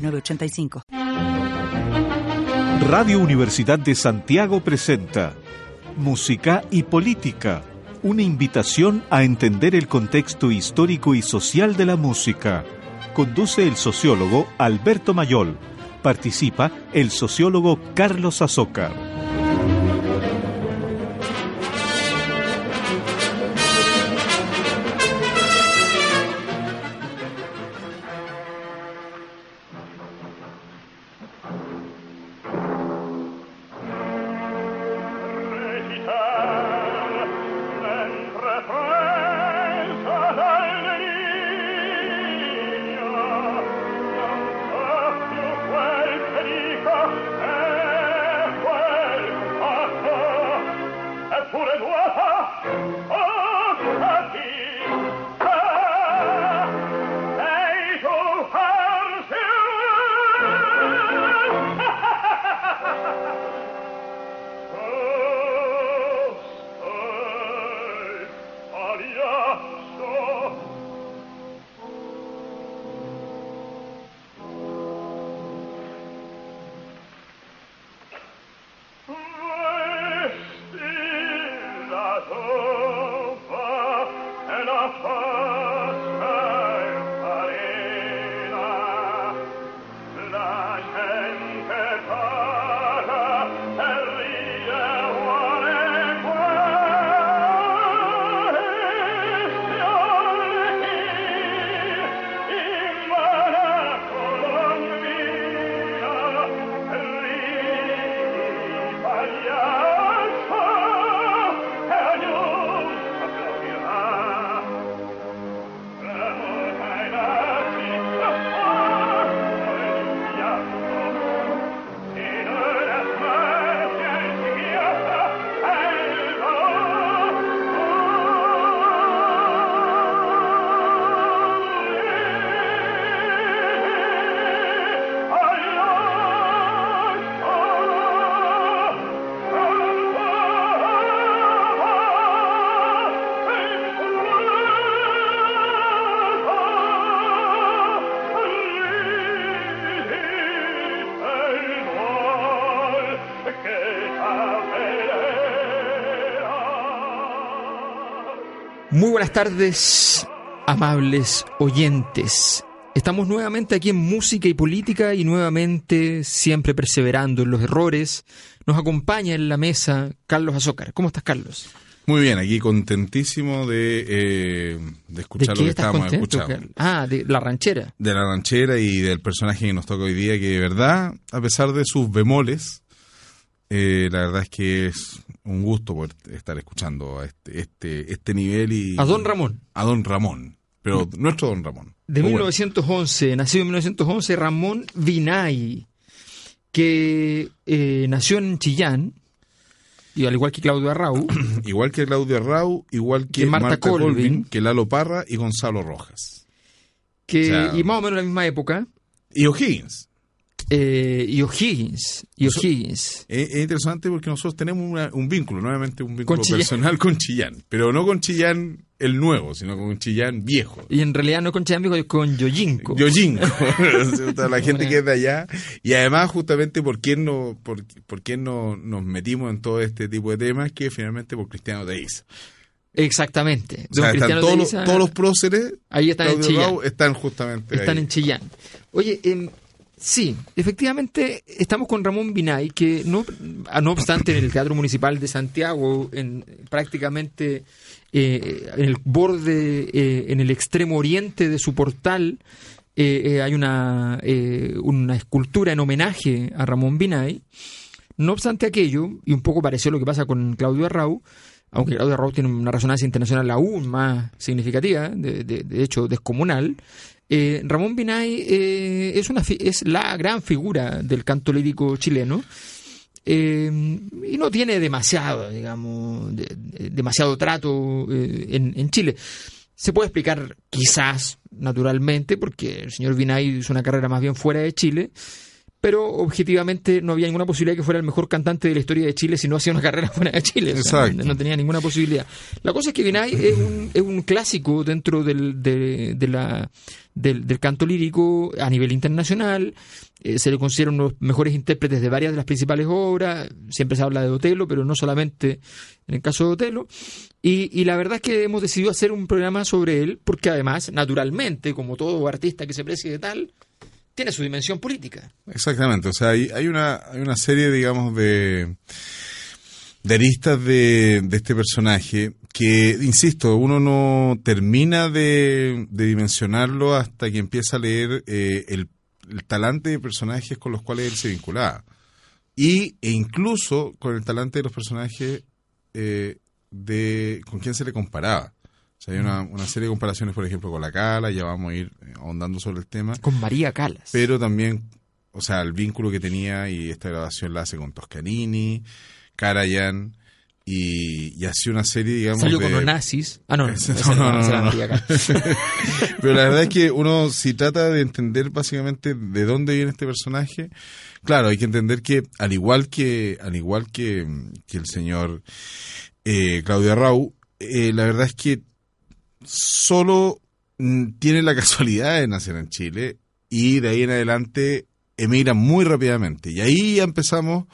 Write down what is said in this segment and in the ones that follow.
906985. Radio Universidad de Santiago presenta Música y Política, una invitación a entender el contexto histórico y social de la música. Conduce el sociólogo Alberto Mayol. Participa el sociólogo Carlos Azócar. Buenas tardes, amables oyentes. Estamos nuevamente aquí en Música y Política y nuevamente siempre perseverando en los errores. Nos acompaña en la mesa Carlos Azócar. ¿Cómo estás, Carlos? Muy bien, aquí contentísimo de, eh, de escuchar ¿De lo que estábamos escuchando. Ah, de la ranchera. De la ranchera y del personaje que nos toca hoy día, que de verdad, a pesar de sus bemoles, eh, la verdad es que es un gusto poder estar escuchando a este, este, este nivel y... A Don Ramón. A Don Ramón, pero nuestro Don Ramón. De O bueno, 1911, nacido en 1911, Ramón Vinay, que eh, nació en Chillán, y al igual que Claudio Arrau, igual que Claudio Arrau, igual que, Que Marta Marta, Colvin. Colvin, que Lalo Parra y Gonzalo Rojas. que, O sea- y más o menos en la misma época, Y O'Higgins. Eh, y O'Higgins, y O'Higgins. Es, es interesante porque nosotros tenemos una- un vínculo, nuevamente un vínculo Con personal con Chillán, pero no con Chillán el nuevo, sino con Chillán viejo. Y en realidad no con Chillán Viejo, con Yoyinco. Yojinko, la gente que es de allá. Y además, justamente, ¿por qué, no, por, por qué no nos metimos en todo este tipo de temas? Que finalmente por Cristiano de Isa. Exactamente. O sea, están todos, Isa, todos los próceres, ahí están en Chillán. Están justamente Están ahí. en Chillán. Oye, em, sí, efectivamente estamos con Ramón Binay, que no, a no obstante en el Teatro Municipal de Santiago, en prácticamente eh, en el borde, eh, en el extremo oriente de su portal, eh, hay una, una escultura en homenaje a Ramón Binay. No obstante aquello, y un poco pareció lo que pasa con Claudio Arrau, aunque Claudio Arrau tiene una resonancia internacional aún más significativa, de, de- de hecho descomunal, Eh, Ramón Binay eh, es, una, es la gran figura del canto lírico chileno. Eh, y no tiene demasiado, digamos, demasiado trato en, en, Chile. Se puede explicar quizás, naturalmente, porque el señor Binay hizo una carrera más bien fuera de Chile, pero objetivamente no había ninguna posibilidad de que fuera el mejor cantante de la historia de Chile si no hacía una carrera fuera de Chile. no, tenía ninguna posibilidad. La cosa es que Vinay es un, es un clásico dentro del, de, la, del, canto lírico a nivel internacional. Eh, se le considera uno de los mejores intérpretes de varias de las principales obras. Siempre se habla de Otelo, pero no solamente en el caso de Otelo. Y, y la verdad es que hemos decidido hacer un programa sobre él, porque además, naturalmente, como todo artista que se precie de tal, tiene su dimensión política. Exactamente, o sea, hay, una, hay una serie, digamos, de, de aristas de, este personaje que, insisto, uno no termina de, de dimensionarlo hasta que empieza a leer eh, el, talante de personajes con los cuales él se vinculaba. Y, e incluso con el talante de los personajes eh, de con quien se le comparaba. O sea, hay una, una, serie de comparaciones, por ejemplo, con la Cala, ya vamos a ir eh, ahondando sobre el tema. Con María Calas. Pero también, o sea, el vínculo que tenía, y esta grabación la hace con Toscanini, Karajan, y, y así una serie, digamos. Salió con los nazis. Ah, no, no, no, no, Pero la verdad es que uno, si trata de entender básicamente de dónde viene este personaje, claro, hay que entender que, al igual que, al igual que, que el señor eh, Claudio Arrau, eh, la verdad es que solo mm, tiene la casualidad de nacer en Chile y de ahí en adelante emigra muy rápidamente. Y ahí empezamos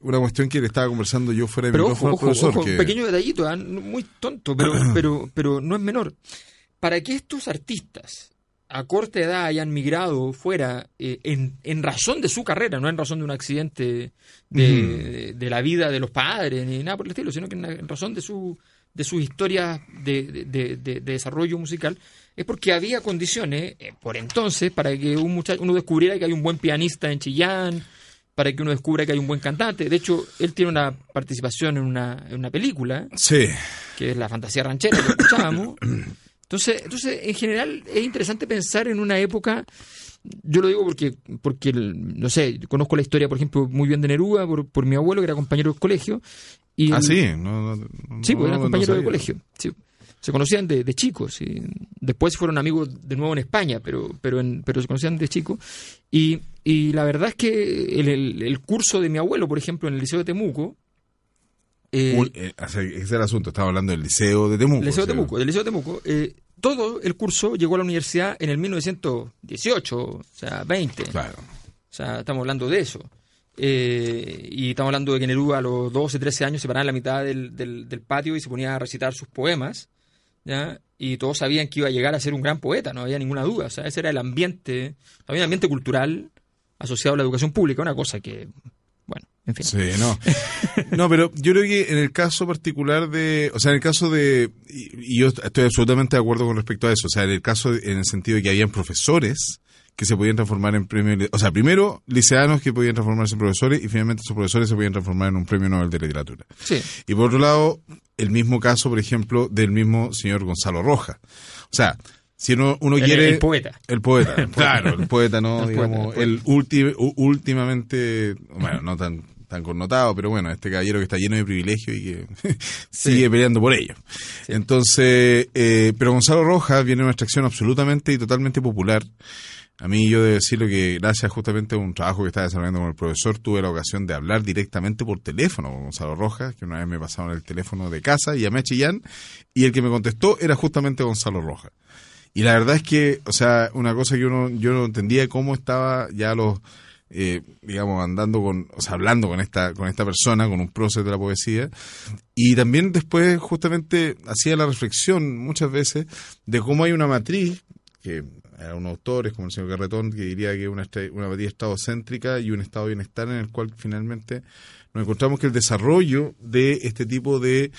una cuestión que le estaba conversando yo fuera de pero micrófono profesor. un pequeño detallito, ¿ah? muy tonto, pero, pero, pero no es menor. Para que estos artistas a corta edad hayan migrado fuera eh, en, en, razón de su carrera, no en razón de un accidente de, de, la vida de los padres ni nada por el estilo, sino que en razón de su de sus historias de, de, desarrollo musical, es porque había condiciones eh, por entonces para que un muchacho, uno descubriera que hay un buen pianista en Chillán, para que uno descubra que hay un buen cantante. De hecho, él tiene una participación en una, en una película, sí. que es La Fantasía Ranchera, que escuchábamos. Entonces, entonces, en general, es interesante pensar en una época yo lo digo porque, porque no sé, conozco la historia, por ejemplo, muy bien de Neruda, por, por mi abuelo, que era compañero del colegio, ah, sí, sí, pues eran compañeros de colegio. Se conocían de, chicos. Y después fueron amigos de nuevo en España, pero, pero, pero se conocían de chicos. Y, y la verdad es que el, el, curso de mi abuelo, por ejemplo, en el Liceo de Temuco, eh, eh, ese es el asunto, estaba hablando del Liceo de Temuco. Liceo de Temuco, del Liceo de Temuco. Eh, todo el curso llegó a la universidad en el 1918, o sea, 20. Claro. O sea, estamos hablando de eso. Eh, y estamos hablando de que Neruda a los 12, 13 años se paraba en la mitad del, del, patio y se ponía a recitar sus poemas, ¿ya? Y todos sabían que iba a llegar a ser un gran poeta, no había ninguna duda. O sea, ese era el ambiente, había un ambiente cultural asociado a la educación pública, una cosa que, en fin. Sí, no. No, pero yo creo que en el caso particular de, o sea, en el caso de, y, yo estoy absolutamente de acuerdo con respecto a eso, o sea, en el caso, en el sentido de que habían profesores que se podían transformar en premios, o sea, primero liceanos que podían transformarse en profesores y finalmente esos profesores se podían transformar en un premio Nobel de literatura. Sí. Y por otro lado, el mismo caso, por ejemplo, del mismo señor Gonzalo Roja. O sea, si uno, uno quiere... El poeta. El poeta, claro, el poeta, ¿no? Digamos, el, últimamente, bueno, no tan tan connotado, pero bueno, este caballero que está lleno de privilegios y que sigue peleando por ello. Entonces, eh, pero Gonzalo Rojas viene de una extracción absolutamente y totalmente popular. A mí yo debo decirlo que gracias justamente a un trabajo que estaba desarrollando con el profesor, tuve la ocasión de hablar directamente por teléfono con Gonzalo Rojas, que una vez me pasaron el teléfono de casa y llamé a Chillán, y el que me contestó era justamente Gonzalo Rojas. Y la verdad es que, o sea, una cosa que uno, yo no entendía cómo estaba ya los, eh, digamos, andando con, o sea, hablando con esta, con esta persona, con un prócer de la poesía. Y también después justamente hacía la reflexión muchas veces de cómo hay una matriz que a unos autores como el señor Carretón que diría que una, una estado estadocéntrica y un estado de bienestar en el cual finalmente nos encontramos que el desarrollo de este tipo de,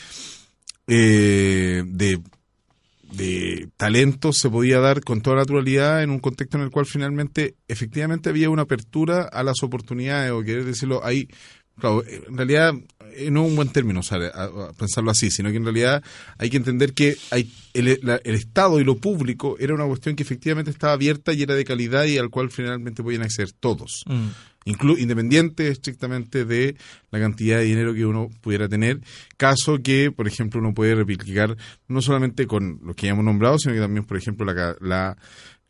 eh, de, de talentos se podía dar con toda naturalidad en un contexto en el cual finalmente efectivamente había una apertura a las oportunidades o querer decirlo, hay claro, en realidad eh, no es un buen término usar, a- a pensarlo así, sino que en realidad hay que entender que hay el, la- el Estado y lo público era una cuestión que efectivamente estaba abierta y era de calidad y al cual finalmente podían acceder todos. Mm. Inclu- independiente estrictamente de la cantidad de dinero que uno pudiera tener, caso que, por ejemplo, uno puede replicar no solamente con los que ya hemos nombrado, sino que también, por ejemplo, la, la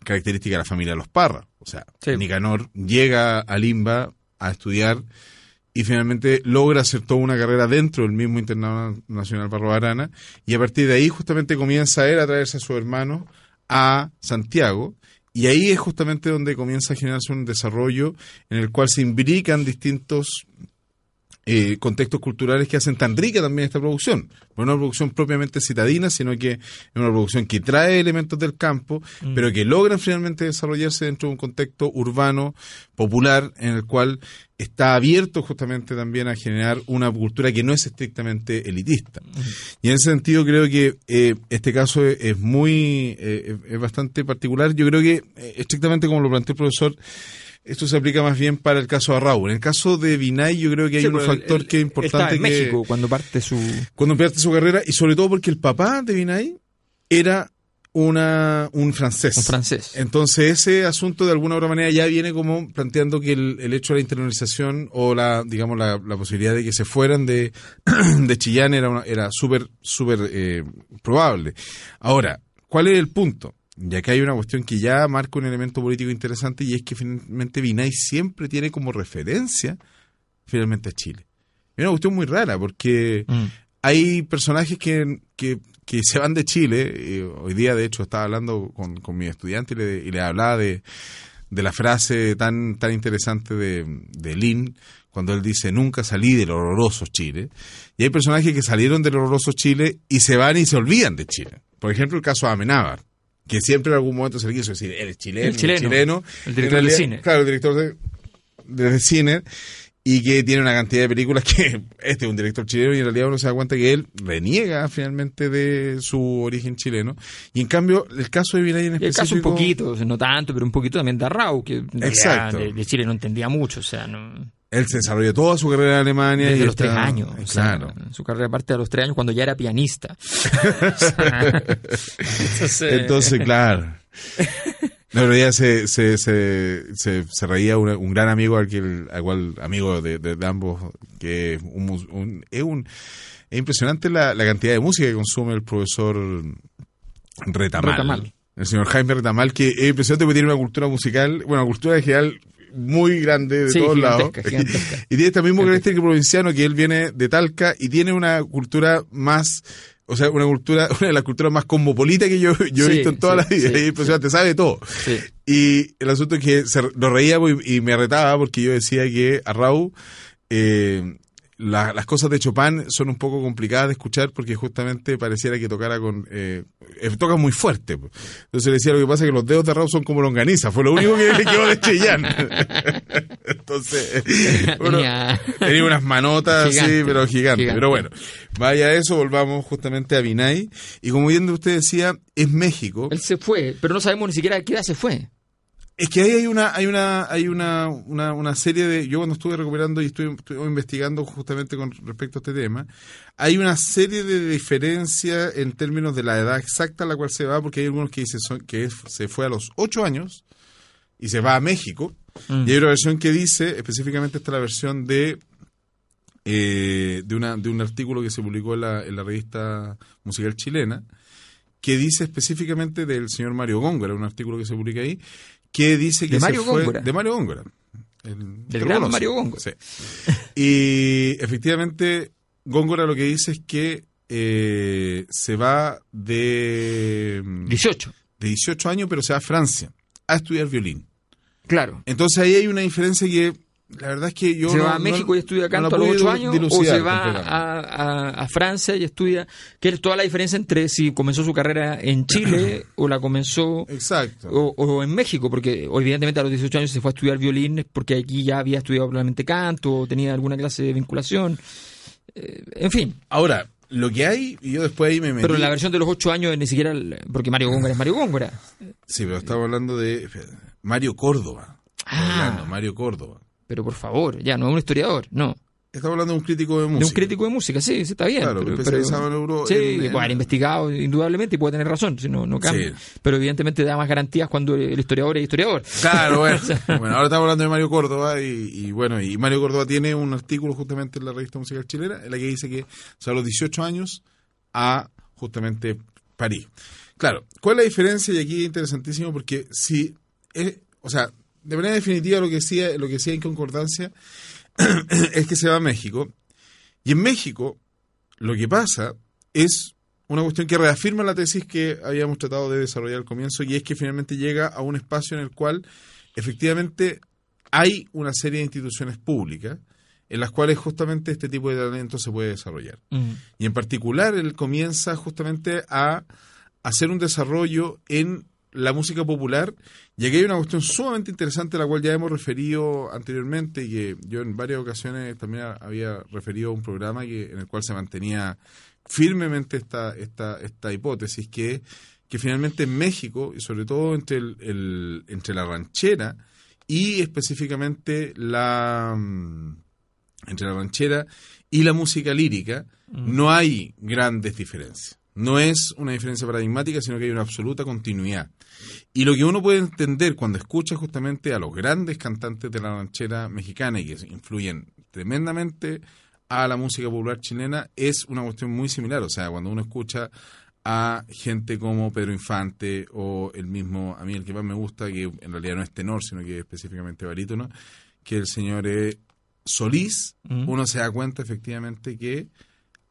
característica de la familia de los Parra. O sea, Sí. Nicanor llega a Limba a estudiar y finalmente logra hacer toda una carrera dentro del mismo Internado Nacional Arana y a partir de ahí justamente comienza él a traerse a su hermano a Santiago y ahí es justamente donde comienza a generarse un desarrollo en el cual se imbrican distintos eh, contextos culturales que hacen tan rica también esta producción. No es una producción propiamente citadina, sino que es una producción que trae elementos del campo, pero que logran finalmente desarrollarse dentro de un contexto urbano, popular, en el cual está abierto justamente también a generar una cultura que no es estrictamente elitista. Y en ese sentido creo que eh, este caso es, es muy, eh, es bastante particular. Yo creo que eh, estrictamente como lo planteó el profesor, esto se aplica más bien para el caso de Raúl. En el caso de Vinay, yo creo que hay Sí, un pero factor que es importante en que México cuando parte su. cuando pierde su carrera y sobre todo porque el papá de Vinay era una un francés. Un francés. Entonces ese asunto de alguna u otra manera ya viene como planteando que el, el hecho de la internalización o la digamos la, la posibilidad de que se fueran de, de Chillán era una- era súper súper eh, probable. Ahora, ¿cuál es el punto? Ya que hay una cuestión que ya marca un elemento político interesante y es que finalmente Vinay siempre tiene como referencia finalmente a Chile. Es una cuestión muy rara porque Mm. hay personajes que, que, que se van de Chile. y hoy día, de hecho, estaba hablando con, con mi estudiante y le, y le hablaba de, de la frase tan, tan interesante de, de Lin, cuando él dice, nunca salí del horroroso Chile. Y hay personajes que salieron del horroroso Chile y se van y se olvidan de Chile. Por ejemplo, el caso de Amenábar, que siempre en algún momento se le quiso decir, él es chileno, El chileno, chileno. el director realidad, cine. Claro, el director de, de cine y que tiene una cantidad de películas que este es un director chileno y en realidad uno se da cuenta que él reniega finalmente de su origen chileno y en cambio el caso de Vinay en Y el caso un específico poquito, no tanto, pero un poquito también de Arrau, que Exacto. De, de Chile no entendía mucho, o sea, no, él se desarrolló toda su carrera en Alemania desde y los está- tres años. o sea, claro su carrera parte de los tres años cuando ya era pianista. Entonces, entonces claro No, pero ya se, se, se, se, se reía un, un gran amigo al, que el- al cual, amigo de, de- de ambos, que es un, mus- un- es un es impresionante la, la cantidad de música que consume el profesor Retamal. Retamal. El señor Jaime Retamal, que es impresionante porque tiene una cultura musical, bueno, una cultura en general muy grande de Sí, todos lados. gigantesca. Y tiene este mismo carácter provinciano que él viene de Talca y tiene una cultura más, o sea, una cultura, una de las culturas más cosmopolitas que yo, yo he visto en toda sí, la vida. sí. Es impresionante, sabe todo. Sí. Y el asunto es que se, reíamos y, y me retaba porque yo decía que a Raúl eh, la- las cosas de Chopin son un poco complicadas de escuchar porque justamente pareciera que tocara con... Eh, eh, toca muy fuerte. Entonces le decía, lo que pasa es que los dedos de Raúl son como longaniza. Fue lo único que le quedó de Cheyenne. Entonces, bueno, Tenía- unas manotas así, Gigante, pero gigantes. gigante. Pero bueno, vaya a eso, volvamos justamente a Vinay. Y como bien usted decía, es México. Él se fue, pero no sabemos ni siquiera a qué edad se fue. Es que ahí hay una, hay una, hay una, una, una serie de. Yo cuando estuve recuperando y estuve, estuve investigando justamente con respecto a este tema, hay una serie de diferencias en términos de la edad exacta a la cual se va, porque hay algunos que dicen son- que es- se fue a los 8 años y se va a México. Mm. Y hay una versión que dice, específicamente esta es la versión de eh, de, una, de un artículo que se publicó en la, en la revista musical chilena, que dice específicamente del señor Mario Góngora, un artículo que se publica ahí, que dice que ¿De se fue- Góngora? de Mario Góngora. El- Del ¿lo gran conoce? Mario Góngora. Sí. Y efectivamente, Góngora lo que dice es que eh, se va de, 18. de 18 años, pero se va a Francia a estudiar violín. Claro. Entonces ahí hay una diferencia que la verdad es que yo se no- va a no- México y estudia no canto a los puedo 8 años o se va a, a- a Francia y estudia, que es toda la diferencia entre si comenzó su carrera en Chile o la comenzó Exacto. o, o en México, porque evidentemente a los 18 años se fue a estudiar violín porque aquí ya había estudiado probablemente canto o tenía alguna clase de vinculación. Eh, en fin, Ahora, lo que hay, y yo después ahí me metí... pero la versión de los 8 años ni siquiera, porque Mario Góngora es Mario Góngora. Sí, pero estamos hablando de Mario Córdoba. Ah. hablando, Mario Córdoba. Pero por favor, ya, no es un historiador, no. Estamos hablando de un crítico de música. De un crítico de música, sí, sí está bien. Claro, pero- especializado pero- en euro- Sí, en- en- investigado indudablemente y puede tener razón, si no, no cambia. Sí. Pero evidentemente da más garantías cuando el historiador es historiador. Claro, bueno. Bueno, ahora estamos hablando de Mario Córdoba y, y bueno, y Mario Córdoba tiene un artículo justamente en la revista musical chilena en la que dice que o sea, a los 18 años a justamente París. Claro, ¿cuál es la diferencia? Y aquí es interesantísimo porque si, es- o sea, de manera definitiva lo que decía, lo que decía en concordancia es que se va a México y en México lo que pasa es una cuestión que reafirma la tesis que habíamos tratado de desarrollar al comienzo y es que finalmente llega a un espacio en el cual efectivamente hay una serie de instituciones públicas en las cuales justamente este tipo de talento se puede desarrollar. Mm. Y en particular él comienza justamente a hacer un desarrollo en la música popular. Y aquí hay una cuestión sumamente interesante a la cual ya hemos referido anteriormente y que yo en varias ocasiones también había referido a un programa que, en el cual se mantenía firmemente esta, esta, esta hipótesis que, que finalmente en México, y sobre todo entre, el, el- entre la ranchera y específicamente la... mm, entre la ranchera y la música lírica, no hay grandes diferencias. No es una diferencia paradigmática, sino que hay una absoluta continuidad. Y lo que uno puede entender cuando escucha justamente a los grandes cantantes de la ranchera mexicana y que influyen tremendamente a la música popular chilena es una cuestión muy similar. O sea, cuando uno escucha a gente como Pedro Infante o el mismo, a mí el que más me gusta, que en realidad no es tenor, sino que es específicamente barítono, que el señor eh, Solís, Mm. uno se da cuenta efectivamente que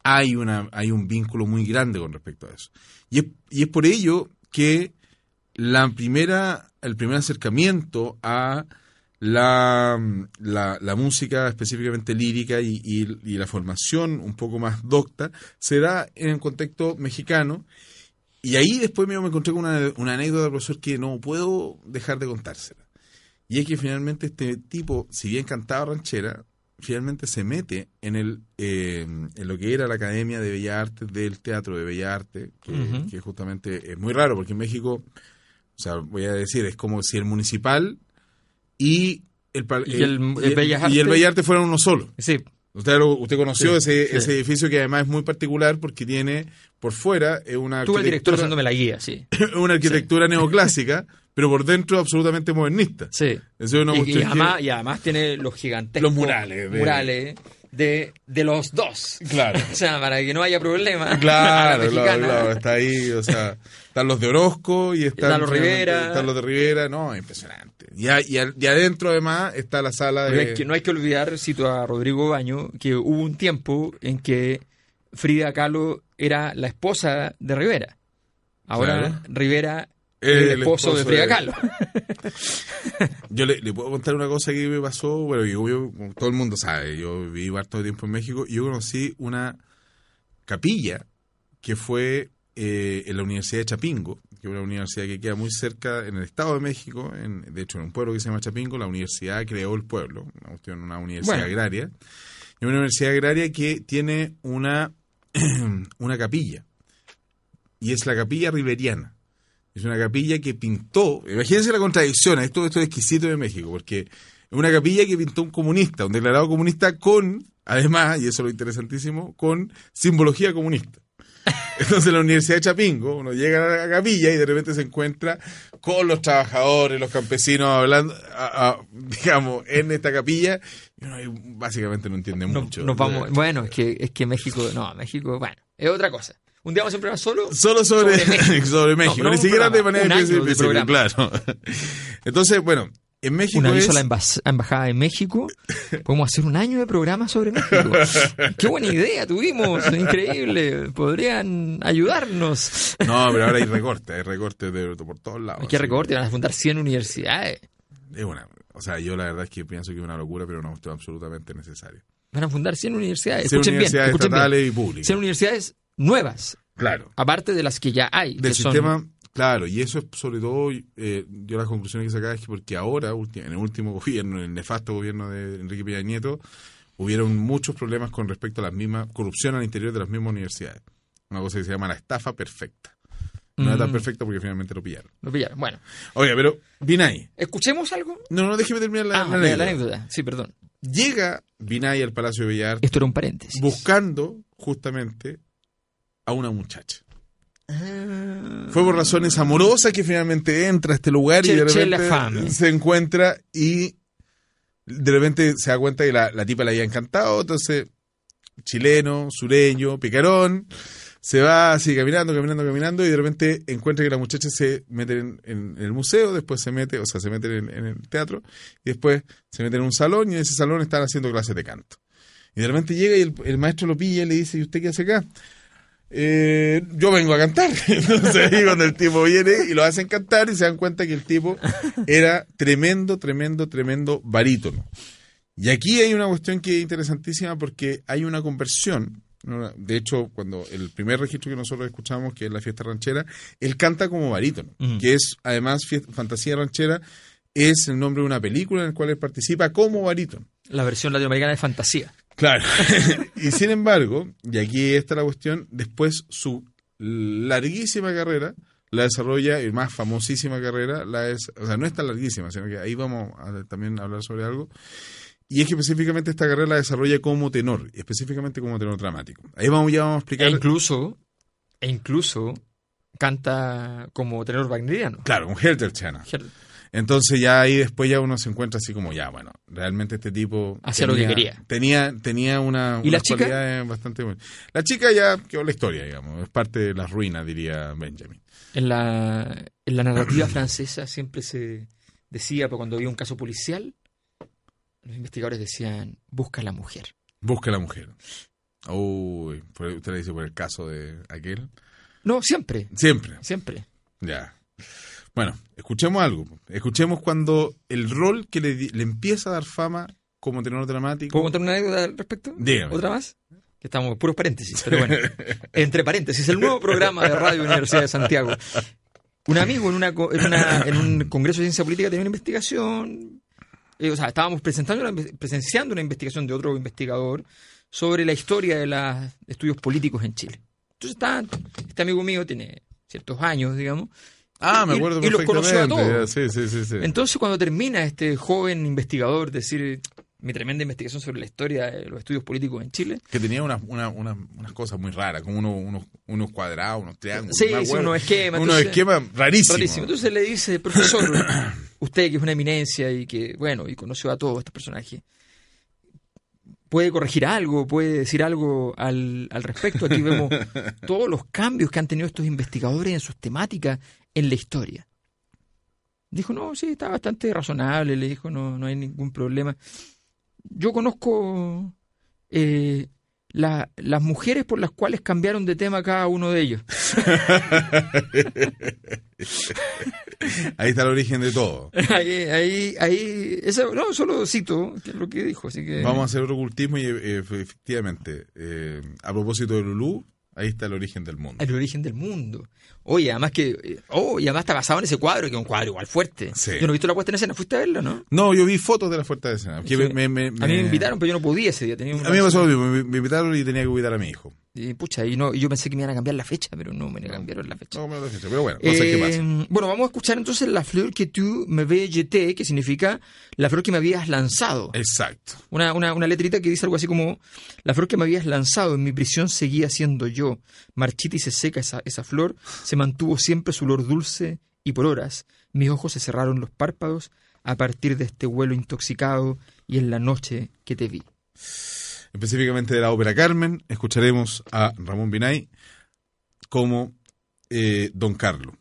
hay, una, hay un vínculo muy grande con respecto a eso. Y es, por ello que la primera, el primer acercamiento a la, la, música específicamente lírica y, y- la formación un poco más docta se da en el contexto mexicano. Y ahí después me, encontré con una, una anécdota, profesor, que no puedo dejar de contársela. Y es que finalmente este tipo, si bien cantaba ranchera, finalmente se mete en el eh, en lo que era la Academia de Bellas Artes del Teatro de Bellas Artes, que, justamente es muy raro, porque en México, o sea, voy a decir, es como si el municipal y el, Y el- el Bellas el Artes- Bellas Artes fueran uno solo. Sí, Usted, lo- usted conoció Sí, ese, sí. ese edificio que además es muy particular porque tiene por fuera una tuve el director haciéndome la guía, sí. una arquitectura neoclásica, pero por dentro absolutamente modernista. Sí. Eso es una Y, y que- además, y además tiene los gigantescos Los murales de- murales de, de los dos. Claro. O sea, para que no haya problema. Claro, claro, claro, está ahí, o sea, están los de Orozco y están, Están los Rivera. están los de Rivera, no, impresionante. Y, a- y, a- y adentro además está la sala de... hay que- no hay que olvidar, cito a Rodrigo Baño, que hubo un tiempo en que Frida Kahlo era la esposa de Rivera. Ahora Claro. Rivera El es el esposo, de Frida Kahlo. Yo le, le puedo contar una cosa que me pasó, bueno, yo, todo el mundo sabe, yo viví harto tiempo en México yo conocí una capilla que fue eh, en la Universidad de Chapingo, que es una universidad que queda muy cerca en el Estado de México, en, de hecho en un pueblo que se llama Chapingo, la universidad creó el pueblo, una, universidad Bueno. agraria, y una universidad agraria que tiene una, una capilla, y es la capilla riveriana. Es una capilla que pintó, imagínense la contradicción, esto, esto es exquisito de México, porque es una capilla que pintó un comunista, un declarado comunista con, además, y eso es lo interesantísimo, con simbología comunista. Entonces en la Universidad de Chapingo, uno llega a la capilla y de repente se encuentra con los trabajadores, los campesinos hablando, a- a- digamos, en esta capilla, y uno básicamente no entiende No- mucho. nos vamos, bueno, es que, es que México, no, México, bueno, es otra cosa. Un día vamos a un programa solo. Solo sobre, Sobre México. sobre México, pero ni siquiera de manera específica, claro. Entonces, bueno, en México Un aviso es- a la embajada de México. Podemos hacer un año de programa sobre México. Qué buena idea tuvimos, increíble. Podrían ayudarnos. No, pero ahora hay recortes, hay recortes de, por todos lados. ¿Qué así recorte? Van a fundar 100 universidades. que Es una, o sea, yo la verdad es que pienso que es una locura, pero no, esto es absolutamente necesario. Van a fundar 100 universidades. Ser Escuchen bien, universidades bien. estatales y públicas. 100 universidades nuevas, Claro. aparte de las que ya hay. Del son- sistema, claro, y eso es sobre todo, eh, yo las conclusiones que sacaba es que porque ahora, en el último gobierno, en el nefasto gobierno de Enrique Peña Nieto, hubieron muchos problemas con respecto a las mismas, corrupción al interior de las mismas universidades. Una cosa que se llama la estafa perfecta. No era tan Mm. perfecta porque finalmente lo pillaron. Lo pillaron. Bueno, Oiga, pero Vinay. escuchemos algo. No, no, déjeme terminar la, ah, la la, anécdota. la anécdota. Sí, perdón. llega Vinay al Palacio de Bellar Esto era un paréntesis. buscando justamente a una muchacha. Ah. Fue por razones amorosas que finalmente entra a este lugar y de repente se encuentra y de repente se da cuenta que la, la tipa le había encantado, entonces chileno, sureño, picarón, se va así caminando, caminando, caminando y de repente encuentra que la muchacha se mete en, en el museo, después se mete, o sea, se mete en, en el teatro y después se mete en un salón y en ese salón están haciendo clases de canto. Y de repente llega y el, el maestro lo pilla y le dice, ¿y usted qué hace acá? Eh, yo vengo a cantar. Entonces ahí cuando el tipo viene y lo hacen cantar y se dan cuenta que el tipo era tremendo, tremendo, tremendo barítono. Y aquí hay una cuestión que es interesantísima porque hay una conversión. De hecho, cuando el primer registro que nosotros escuchamos, que es la fiesta ranchera, él canta como barítono, que es además fiesta- Fantasía Ranchera, es el nombre de una película en la cual él participa como barítono. La versión latinoamericana de fantasía. Claro. y sin embargo, y aquí está la cuestión, después su larguísima carrera la desarrolla, y más famosísima carrera, la es, o sea, no es tan larguísima, sino que ahí vamos a también hablar sobre algo. Y es que específicamente esta carrera la desarrolla como tenor, específicamente como tenor dramático. Ahí vamos, ya vamos a explicar. E incluso, e incluso canta como tenor wagneriano. Claro, un Helter Entonces ya ahí después ya uno se encuentra así como ya, bueno, realmente este tipo Hacía lo que quería. Tenía, tenía una, ¿Y la chica? cualidades bastante buenas. La chica ya quedó la historia, digamos, es parte de las ruinas, diría Benjamin. En la, en la narrativa francesa siempre se decía, pues, cuando había un caso policial, los investigadores decían, busca a la mujer. Busca a la mujer. Uy, por- usted le dice por el caso de aquel. No, siempre, Siempre, siempre. ya. Bueno, escuchemos algo. Escuchemos cuando el rol que le, le empieza a dar fama como tenor dramático. ¿Puedo contar una anécdota al respecto? Dígame. ¿Otra más? Que estamos puros paréntesis, pero bueno. Entre paréntesis, el nuevo programa de Radio Universidad de Santiago. Un amigo en, una, en, una- en un congreso de ciencia política tenía una investigación. eh, o sea, estábamos presentando una presenciando una investigación de otro investigador sobre la historia de los estudios políticos en Chile. Entonces, está, este amigo mío tiene ciertos años, digamos. Ah, me y- acuerdo y los conoció a perfectamente. todos. Sí, sí, sí. Entonces, cuando termina este joven investigador decir mi tremenda investigación sobre la historia de los estudios políticos en Chile, que tenía unas una, una- unas cosas muy raras, como unos, unos, unos cuadrados, unos triángulos. Sí, sí, unos esquemas, Unos esquemas rarísimos. rarísimo. Entonces le dice, profesor, usted que es una eminencia y que, bueno, y conoció a todos estos personajes, ¿puede corregir algo? ¿Puede decir algo al, al respecto? Aquí vemos todos los cambios que han tenido estos investigadores en sus temáticas en la historia. Dijo, no, sí, está bastante razonable, le dijo, no, no hay ningún problema. Yo conozco eh, la- las mujeres por las cuales cambiaron de tema cada uno de ellos. Ahí está el origen de todo. Ahí, ahí, ahí, no, solo cito que es lo que dijo, así que... Vamos a hacer otro ocultismo y eh, efectivamente, eh, a propósito de Lulú, ahí está el origen del mundo. El origen del mundo. Oye, además que, eh, oh, y además está basado en ese cuadro, que es un cuadro igual fuerte. Sí. Yo no he visto la puesta en escena, fuiste a verla, ¿no? No, yo vi fotos de la fuerza de escena. que Sí. me- me- A mí me invitaron, pero yo no podía ese día. Tenía un- A mí me pasó lo mismo, me, invitaron y tenía que cuidar a mi hijo. Y pucha, y no, y yo pensé que me iban a cambiar la fecha, pero no me cambiaron la fecha. No, me lo dije, pero bueno, cosas que Eh, pasan. bueno, vamos a escuchar entonces la flor que tú me jeté, que significa la flor que me habías lanzado. Exacto. Una, una, una letrita que dice algo así como, la flor que me habías lanzado en mi prisión seguía siendo yo. Marchita y se seca esa, esa flor, se mantuvo siempre su olor dulce y por horas mis ojos se cerraron los párpados a partir de este vuelo intoxicado y en la noche que te vi. específicamente de la ópera Carmen, escucharemos a Ramón Binay como eh, Don Carlo.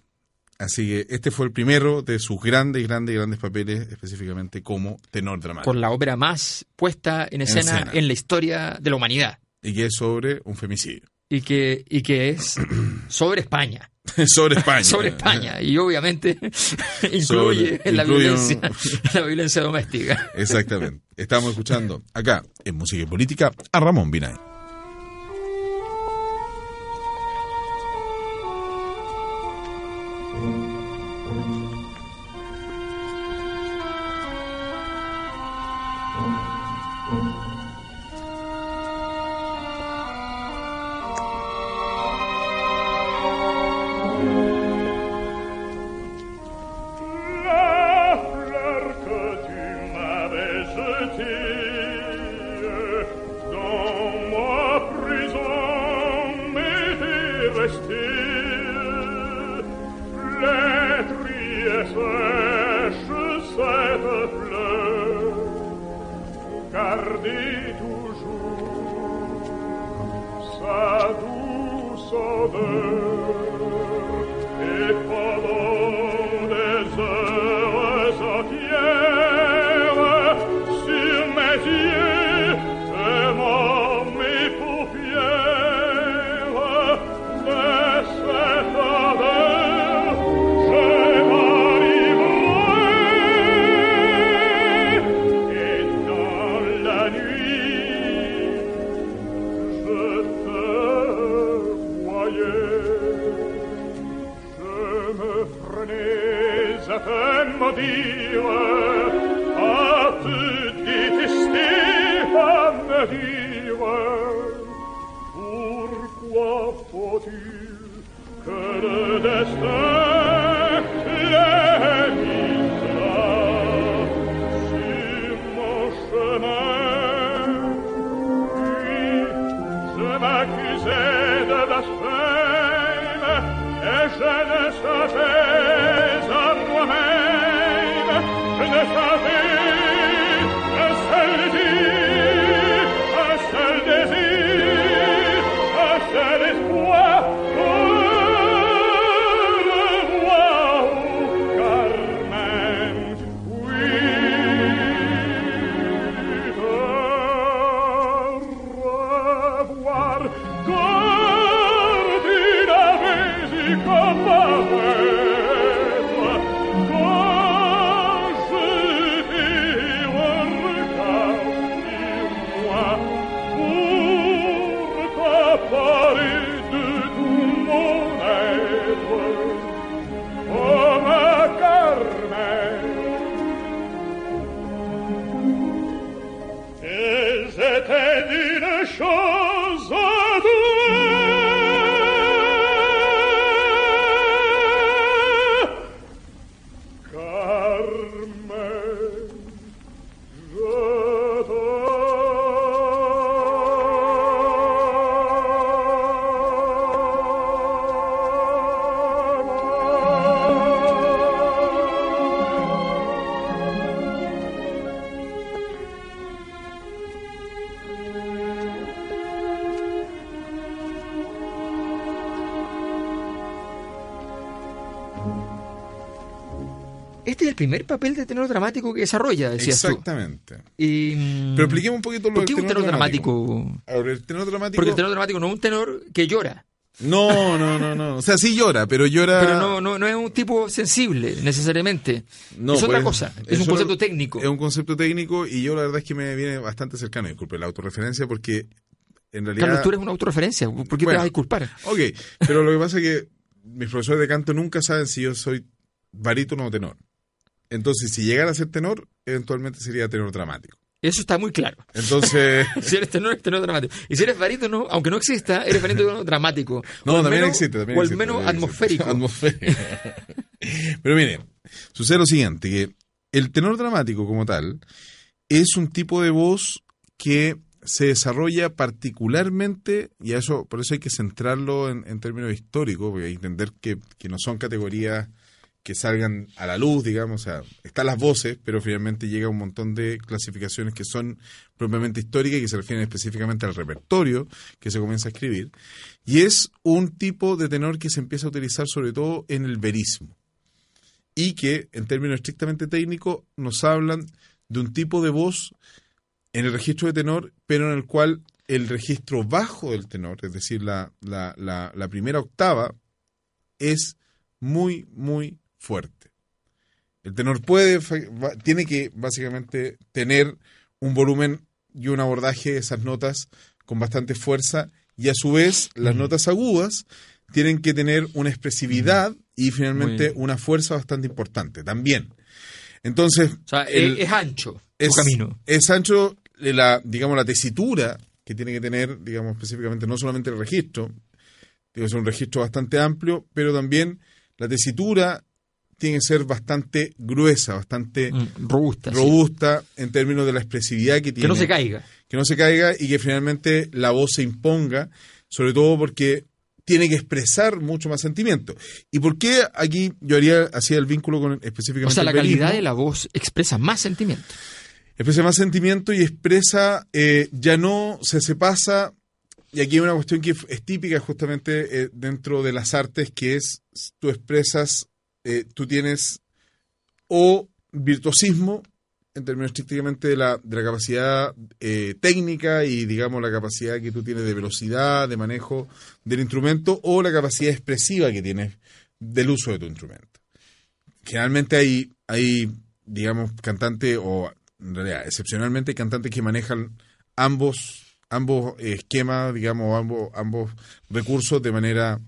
Así que este fue el primero de sus grandes, grandes, grandes papeles, específicamente como tenor dramático. Por la ópera más puesta en escena, escena. en la historia de la humanidad. Y que es sobre un femicidio. Y que, y que es sobre España. sobre España. sobre España. Y obviamente incluye Sobre- la, incluye un- violencia, la violencia doméstica. Exactamente. Estamos escuchando acá, en Música y Política, a Ramón Binay. noch vor dir, können Este es el primer papel de tenor dramático que desarrolla, decías Exactamente. tú. Mm, Pero expliquemos un poquito lo ¿Por del qué un tenor dramático? Ahora, el tenor dramático... Porque el tenor dramático no es un tenor que llora, No, no, no, no. O sea, sí llora, pero llora... pero no, no, no es un tipo sensible necesariamente. No, es otra pues, cosa, es, es un una- concepto técnico. Es un concepto técnico y yo la verdad es que me viene bastante cercano, disculpe, la autorreferencia, porque en realidad... Carlos, tú eres una autorreferencia, ¿por qué te vas a disculpar? Ok, pero lo que pasa es que mis profesores de canto nunca saben si yo soy barítono o tenor. Entonces, si llegara a ser tenor, eventualmente sería tenor dramático. Eso está muy claro. Entonces, Si eres tenor, eres tenor dramático. Y si eres barítono, aunque no exista, eres barítono dramático. no, también menos- existe. También o al menos atmosférico. Atmosférico. Pero mire, sucede lo siguiente, que el tenor dramático como tal es un tipo de voz que se desarrolla particularmente, y a eso, por eso hay que centrarlo en, en términos históricos, porque hay que entender que, que no son categorías que salgan a la luz, digamos, o sea, están las voces, pero finalmente llega un montón de clasificaciones que son propiamente históricas y que se refieren específicamente al repertorio que se comienza a escribir, y es un tipo de tenor que se empieza a utilizar sobre todo en el verismo, y que en términos estrictamente técnicos nos hablan de un tipo de voz en el registro de tenor, pero en el cual el registro bajo del tenor, es decir, la, la, la, la primera octava, es muy, muy fuerte. El tenor puede, tiene que básicamente tener un volumen y un abordaje de esas notas con bastante fuerza y a su vez las notas agudas tienen que tener una expresividad y finalmente una fuerza bastante importante también. Entonces, O sea, el- es, es ancho es, camino. es ancho la, digamos, la tesitura que tiene que tener, digamos, específicamente no solamente el registro, ser un registro bastante amplio, pero también la tesitura tiene que ser bastante gruesa, bastante Mm, robusta. sí. robusta en términos de la expresividad que tiene. Que no se caiga. Que no se caiga y que finalmente la voz se imponga, sobre todo porque tiene que expresar mucho más sentimiento. ¿Y por qué aquí yo haría hacía el vínculo con específicamente O sea, la el calidad de la voz expresa más sentimiento. expresa más sentimiento y expresa, eh, ya no se, se pasa, y aquí hay una cuestión que es típica justamente eh, dentro de las artes, que es tú expresas, eh, tú tienes o virtuosismo, en términos estrictamente de la, de la capacidad eh, técnica y digamos la capacidad que tú tienes de velocidad, de manejo del instrumento, o la capacidad expresiva que tienes del uso de tu instrumento. Generalmente hay, hay digamos, cantantes, o en realidad, excepcionalmente cantantes que manejan ambos, ambos esquemas, digamos, ambos, ambos recursos de manera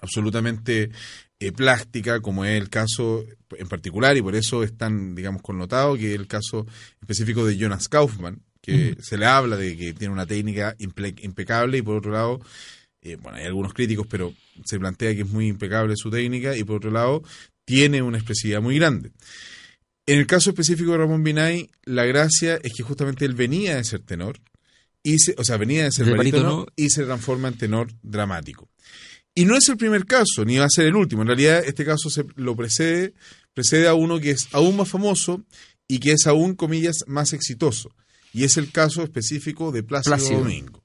absolutamente eh, plástica, como es el caso en particular, y por eso es tan, digamos, connotado, que es el caso específico de Jonas Kaufman, que se le habla de que tiene una técnica impecable, y por otro lado, eh, bueno, hay algunos críticos, pero se plantea que es muy impecable su técnica, y por otro lado, tiene una expresividad muy grande. En el caso específico de Ramón Binay, la gracia es que justamente él venía de ser tenor, y se, o sea, venía de ser barítono. y se transforma en tenor dramático. Y no es el primer caso, ni va a ser el último. En realidad, este caso se lo precede, precede a uno que es aún más famoso y que es aún, comillas, más exitoso. Y es el caso específico de Plácido, Plácido. Domingo.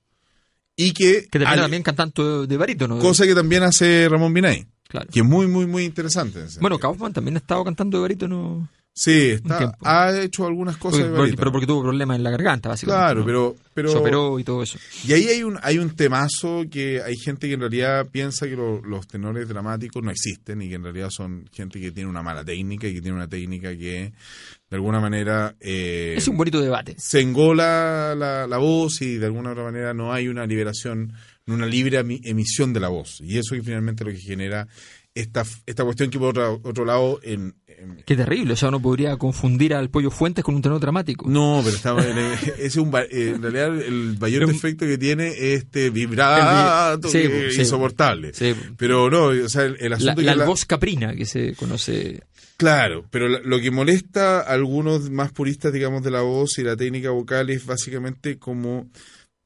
Y que, Que al- también cantando de barítono. cosa que también hace Ramón Binay, Claro. que es muy, muy, muy interesante. en Bueno. Kaufman también ha estado cantando de barítono. Sí, está, ha hecho algunas cosas Porque- porque- pero porque tuvo problemas en la garganta, básicamente. Claro, ¿no? pero, pero Se operó y todo eso. Y ahí hay un, hay un temazo que hay gente que en realidad piensa que lo- los tenores dramáticos no existen y que en realidad son gente que tiene una mala técnica y que tiene una técnica que de alguna manera eh, Es un bonito debate. se engola la, la voz y de alguna otra manera no hay una liberación, una libre emi- emisión de la voz. Y eso es finalmente lo que genera esta, esta cuestión que por otro, otro lado en- Qué terrible. O sea, uno podría confundir al Pollo Fuentes con un tenor dramático. No, pero está, ese es un, eh, en realidad el mayor defecto que tiene es este vibrato sí, que sí. insoportable. Sí. Pero no, o sea, el, el asunto la que la- voz caprina que se conoce. Claro, pero lo que molesta a algunos más puristas, digamos, de la voz y la técnica vocal es básicamente como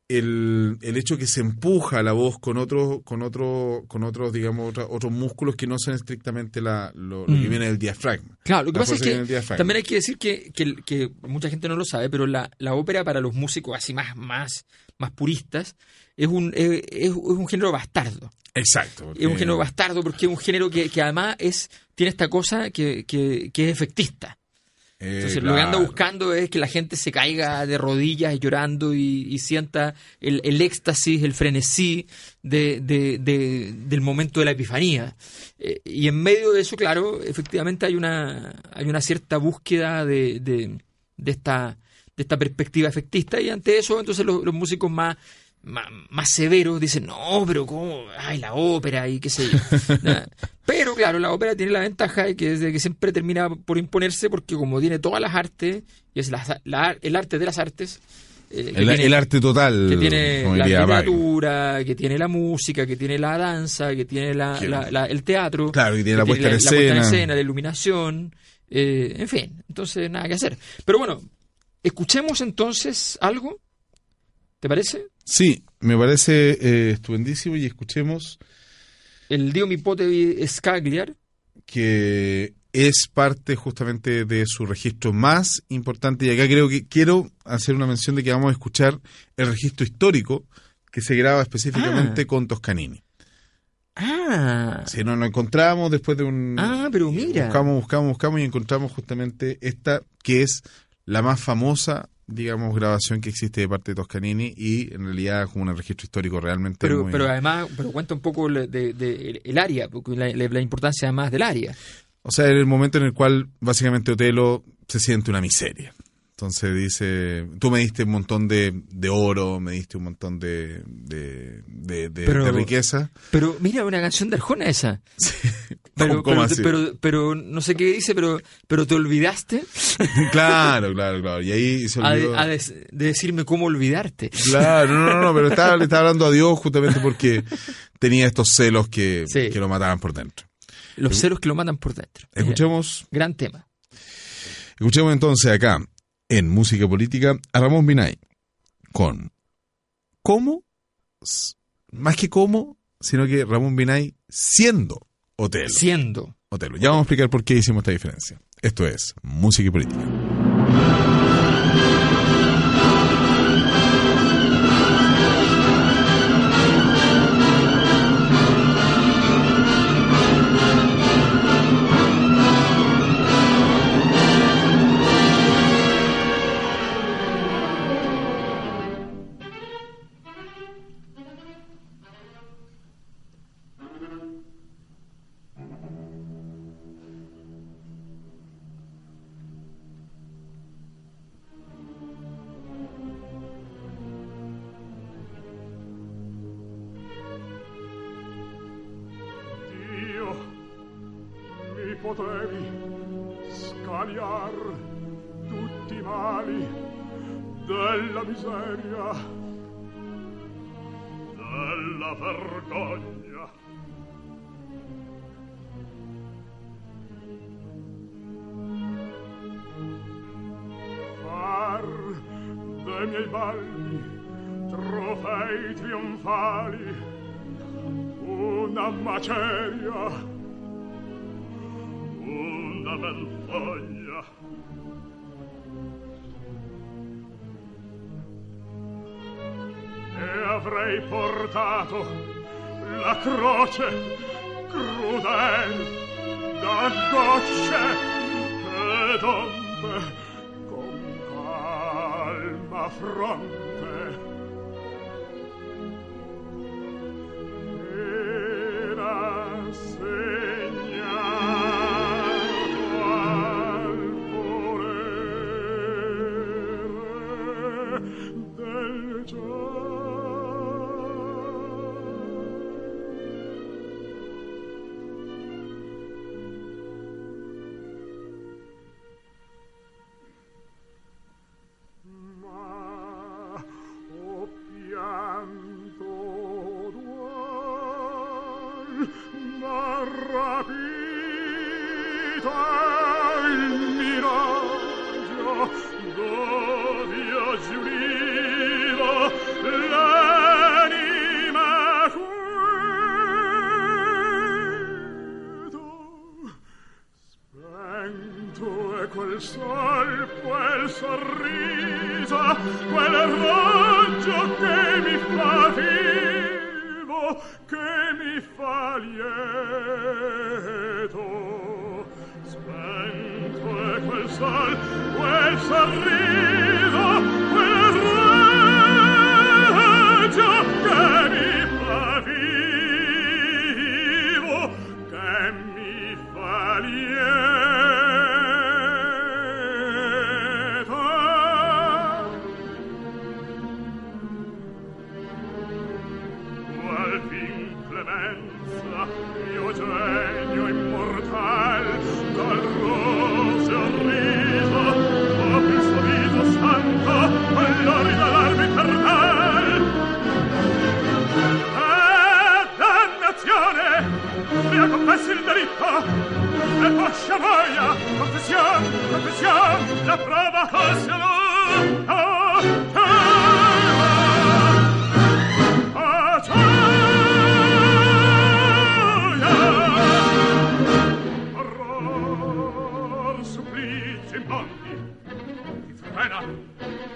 el, el hecho que se empuja la voz con otros, con otros, con otros, digamos, otra- otros músculos que no son estrictamente la, lo, lo que Mm. viene del diafragma. Claro, lo que pasa es que también hay que decir que, que- que mucha gente no lo sabe, pero la, la ópera para los músicos así más, más, más puristas es un, es, es un género bastardo. Exacto. Es un género bastardo porque es un género que, que además es tiene esta cosa que, que, que es efectista. Eh, lo que anda buscando es que la gente se caiga de rodillas llorando y, y sienta el, el éxtasis, el frenesí de, de- de- del momento de la epifanía. Eh, y en medio de eso, claro, efectivamente hay una, hay una cierta búsqueda de, esta, de esta perspectiva efectista y ante eso entonces los, los músicos más, más, más severos dicen, no, pero ¿cómo? Ay, la ópera y qué sé yo. Pero claro, la ópera tiene la ventaja de que, de que siempre termina por imponerse porque como tiene todas las artes, y es la- la- el arte de las artes, eh, El, tiene- el arte total. que tiene la literatura, que tiene la música, que tiene la danza, que tiene la, la- la- el teatro, Claro, que tiene la puesta en la puesta en escena. escena, la iluminación, eh, en fin, entonces nada que hacer. Pero bueno, escuchemos entonces algo, ¿te parece? Sí, me parece eh, estupendísimo y escuchemos El Dio mi potevi Scagliar, que es parte justamente de su registro más importante y acá creo que quiero hacer una mención de que vamos a escuchar el registro histórico que se graba específicamente Ah. con Toscanini. ah, Si nos lo encontramos después de un... Ah, pero mira. Buscamos, buscamos, buscamos y encontramos justamente esta que es la más famosa, digamos, grabación que existe de parte de Toscanini y en realidad es como un registro histórico realmente pero, muy... pero además, pero cuenta un poco de, de- el área, la- la importancia además del área. O sea, en el momento en el cual básicamente Otelo se siente una miseria. Entonces dice, tú me diste un montón de, de oro, me diste un montón de, de, de, de- Pero- de riqueza. Pero mira, una canción de Arjona esa. Pero, ¿Cómo- cómo pero, pero, pero no sé qué dice, pero, pero te olvidaste claro, claro, claro. Y ahí se olvidó. a de- de decirme cómo olvidarte. Claro, no, no, no, pero estaba, le estaba hablando a Dios justamente porque tenía estos celos que, Sí. que lo mataban por dentro. Los celos que lo mandan por dentro. Escuchemos, Gran tema. escuchemos entonces acá, en Música Política, a Ramón Binay con ¿Cómo? Más que cómo, sino que Ramón Binay siendo Otelo. Siendo. Otelo. Ya vamos a explicar por qué hicimos esta diferencia. Esto es Música y Política. Portato la croce crudel da gocce ed onde con calma fronte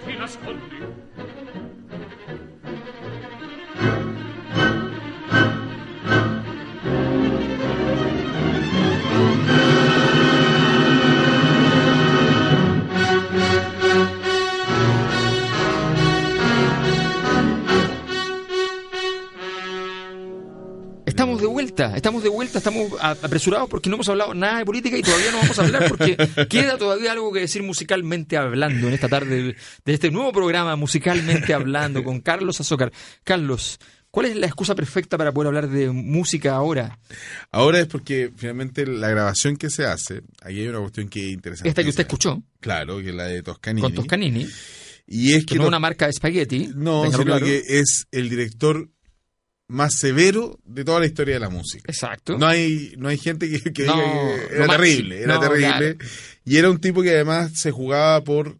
ti nascondi. Vuelta, estamos de vuelta, estamos apresurados porque no hemos hablado nada de política y todavía no vamos a hablar porque queda todavía algo que decir musicalmente hablando en esta tarde de, este nuevo programa Musicalmente Hablando con Carlos Azócar. Carlos, ¿cuál es la excusa perfecta para poder hablar de música ahora? Ahora es porque finalmente la grabación que se hace, ahí hay una cuestión que es interesante. Esta que usted escuchó Claro, que es la de Toscanini. con Toscanini, Y es que que no es una marca de espagueti. No, sino claro. que es el director más severo de toda la historia de la música. Exacto. No hay, no hay gente que, que No, diga que era terrible, era No, terrible. Y era un tipo que además se jugaba por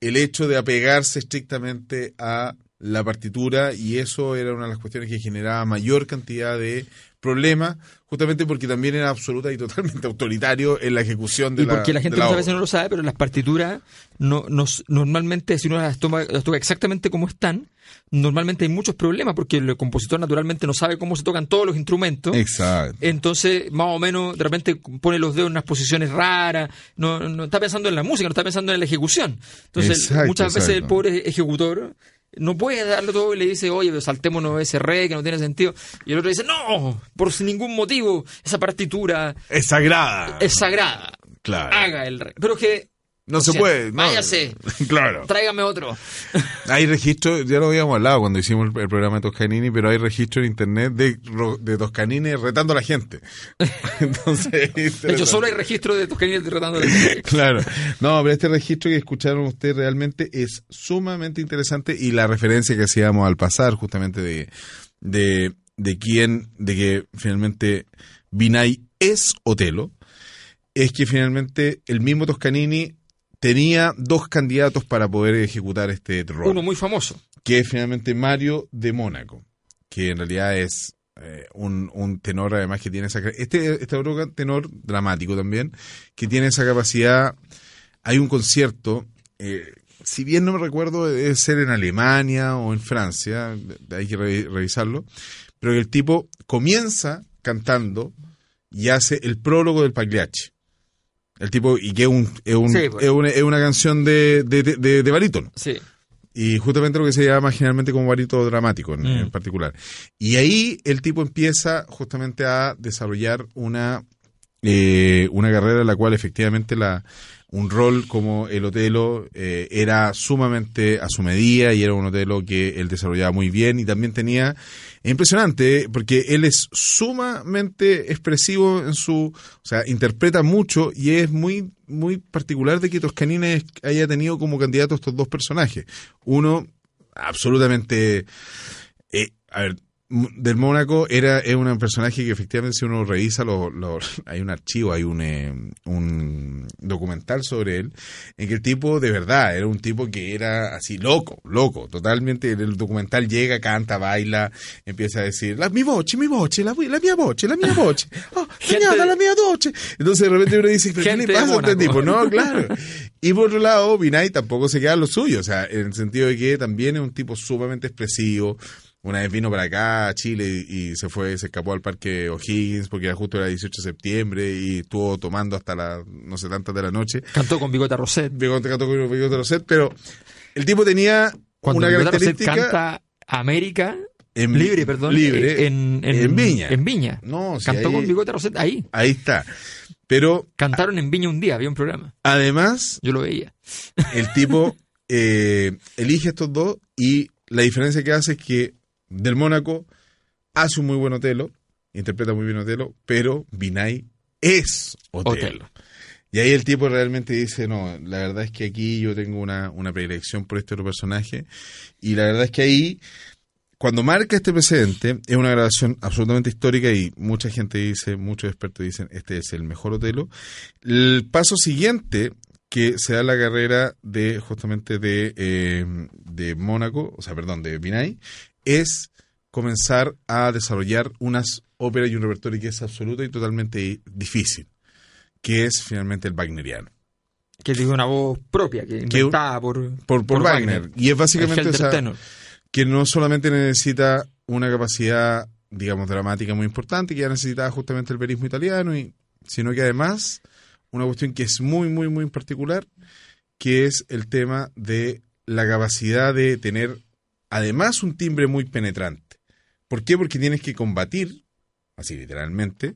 el hecho de apegarse estrictamente a la partitura y eso era una de las cuestiones que generaba mayor cantidad de problemas, justamente porque también era absoluta y totalmente autoritario en la ejecución de y porque la, gente la muchas obra. veces no lo sabe, pero las partituras no, nos- normalmente si uno las toma, las toca exactamente como están, normalmente hay muchos problemas porque el compositor naturalmente no sabe cómo se tocan todos los instrumentos. Exacto. Entonces, más o menos, de repente pone los dedos en unas posiciones raras, no, no está pensando en la música, no está pensando en la ejecución. Entonces, Exacto, muchas veces el pobre ejecutor no puede darlo todo y le dice, oye, pero saltémonos ese re que no tiene sentido. Y el otro dice, no, por ningún motivo, esa partitura Es sagrada. es sagrada. Claro. Haga el re. Pero que, no o se sea, puede. no. váyase. claro. tráigame otro. Hay registro, ya lo habíamos hablado cuando hicimos el, el programa de Toscanini, pero hay registro en internet de, de Toscanini retando a la gente. Entonces, De hecho, solo hay registro de Toscanini derrotando Claro. No, pero este registro que escucharon ustedes realmente es sumamente interesante y la referencia que hacíamos al pasar justamente de, de, de quién, de que finalmente Vinay es Otelo, es que finalmente el mismo Toscanini tenía dos candidatos para poder ejecutar este rol Uno muy famoso. que es finalmente Mario de Mónaco, que en realidad es eh, un, un tenor además que tiene esa... Este, este otro tenor dramático también, que tiene esa capacidad... Hay un concierto, eh, si bien no me recuerdo, debe ser en Alemania o en Francia, hay que re- revisarlo, pero el tipo comienza cantando y hace el prólogo del Pagliacci. El tipo, y que es, un, es, un- Sí, pues. es una, es una canción de, de, de, de barítono. Sí. Y justamente lo que se llama generalmente como barito dramático en, Mm. en particular. Y ahí el tipo empieza justamente a desarrollar una, eh, una carrera en la cual efectivamente la, un rol como el Otelo eh, era sumamente a su medida y era un Otelo que él desarrollaba muy bien y también tenía, es impresionante, eh, porque él es sumamente expresivo en su, o sea, interpreta mucho y es muy, muy particular de que Toscanini haya tenido como candidato estos dos personajes. Uno, absolutamente, eh, a ver, del Mónaco era es un personaje que efectivamente si uno revisa lo, lo- hay un archivo hay un eh, un documental sobre él en que el tipo de verdad era un tipo que era así loco loco totalmente. El documental llega canta baila empieza a decir la mi voce mi voce la, la mia voce la mia voce oh, señora, la mia voce entonces de repente uno dice pero qué le pasa a este tipo no claro. Y por otro lado Vinay tampoco se queda en lo suyo o sea en el sentido de que también es un tipo sumamente expresivo una vez vino para acá a Chile y, y se fue, se escapó al parque O'Higgins porque era justo era 18 de septiembre y estuvo tomando hasta las no sé tantas de la noche. Cantó con Bigota Roset. Bigote cantó con Bigote Roset, pero el tipo tenía Cuando una Bigota Roset característica canta América en- libre, perdón, libre eh, en, en, en Viña. En Viña. No, si Cantó ahí- con Bigota Roset ahí. Ahí está. Pero Cantaron en Viña un día, había un programa. además Yo lo veía. el tipo eh, elige estos dos y la diferencia que hace es que del Mónaco hace un muy buen Otelo, interpreta muy bien Otelo, pero Vinay es Otelo. Otelo. Y ahí el tipo realmente dice, no, la verdad es que aquí yo tengo una, una predilección por este otro personaje. Y la verdad es que ahí, cuando marca este precedente, es una grabación absolutamente histórica y mucha gente dice, muchos expertos dicen, este es el mejor Otelo. El paso siguiente que se da la carrera de justamente de, eh, de Mónaco, o sea, perdón, de Vinay, es comenzar a desarrollar unas óperas y un repertorio que es absoluto y totalmente difícil, que es finalmente el wagneriano. Que tiene una voz propia, que inventada por, Por, por, Wagner. Y es básicamente esa- que no solamente necesita una capacidad, digamos, dramática muy importante, que ya necesitaba justamente el verismo italiano, y, sino que además una cuestión que es muy, muy, muy particular, que es el tema de la capacidad de tener además un timbre muy penetrante. ¿Por qué? Porque tienes que combatir, así literalmente,